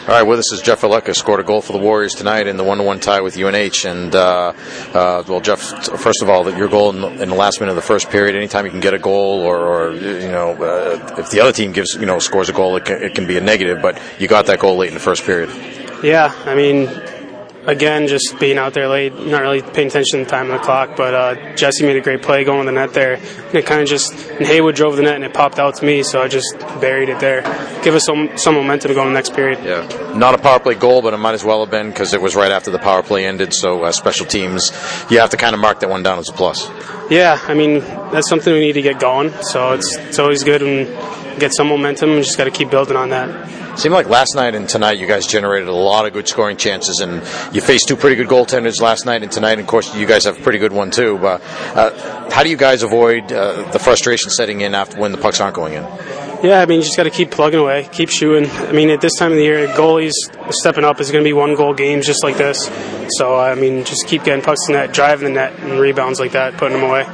All right, with us is Jeff Aleka, scored a goal for the Warriors tonight in the one-to-one tie with UNH. And uh, uh, well, Jeff, first of all, your goal in the, in the, last minute of the first period. Anytime you can get a goal, or, or you know, uh, if the other team gives you know scores a goal, it can, it can be a negative. But you got that goal late in the first period. Yeah, I mean, again, just being out there late, not really paying attention to the time on the clock. But uh, Jesse made a great play going to the net there. And it kind of just, and Haywood drove the net and it popped out to me, so I just buried it there. Give us some, some momentum to go the next period. Yeah. Not a power play goal, but it might as well have been because it was right after the power play ended. So uh, special teams, you have to kind of mark that one down as a plus. Yeah, I mean, that's something we need to get going. So it's, it's always good when get some momentum and just got to keep building on that seemed like last night and tonight you guys generated a lot of good scoring chances, and you faced two pretty good goaltenders last night and tonight. And of course, you guys have a pretty good one too. But uh, how do you guys avoid uh, the frustration setting in after when the pucks aren't going in? Yeah, I mean, you just got to keep plugging away, keep shooting. I mean, at this time of the year, goalies stepping up is going to be one goal games just like this. So, I mean, just keep getting pucks in the net, driving the net, and rebounds like that, putting them away.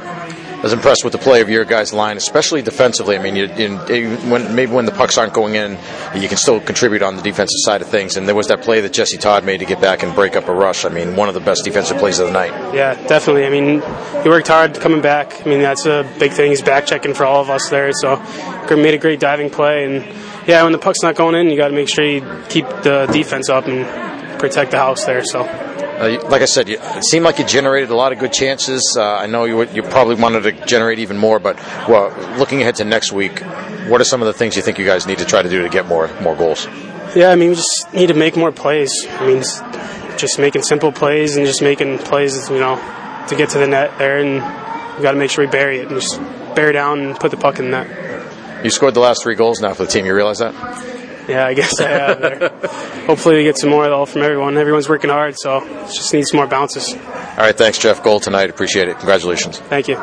I was impressed with the play of your guys' line, especially defensively. I mean, you, you, when, maybe when the pucks aren't going in, you can still contribute on the defensive side of things. And there was that play that Jesse Todd made to get back and break up a rush. I mean, one of the best defensive plays of the night. Yeah, definitely. I mean, he worked hard coming back. I mean, that's a big thing. He's back checking for all of us there. So, made a great diving play. And yeah, when the puck's not going in, you got to make sure you keep the defense up and protect the house there. So. Uh, like I said, you, it seemed like you generated a lot of good chances. Uh, I know you, you probably wanted to generate even more, but well, looking ahead to next week, what are some of the things you think you guys need to try to do to get more more goals? Yeah, I mean, we just need to make more plays. I mean, just making simple plays and just making plays, you know, to get to the net there, and we got to make sure we bury it and just bear down and put the puck in the net. You scored the last three goals now for the team. You realize that? Yeah, I guess I have there. Hopefully, we get some more though from everyone. Everyone's working hard, so just need some more bounces. All right, thanks, Jeff. Goal tonight. Appreciate it. Congratulations. Thank you.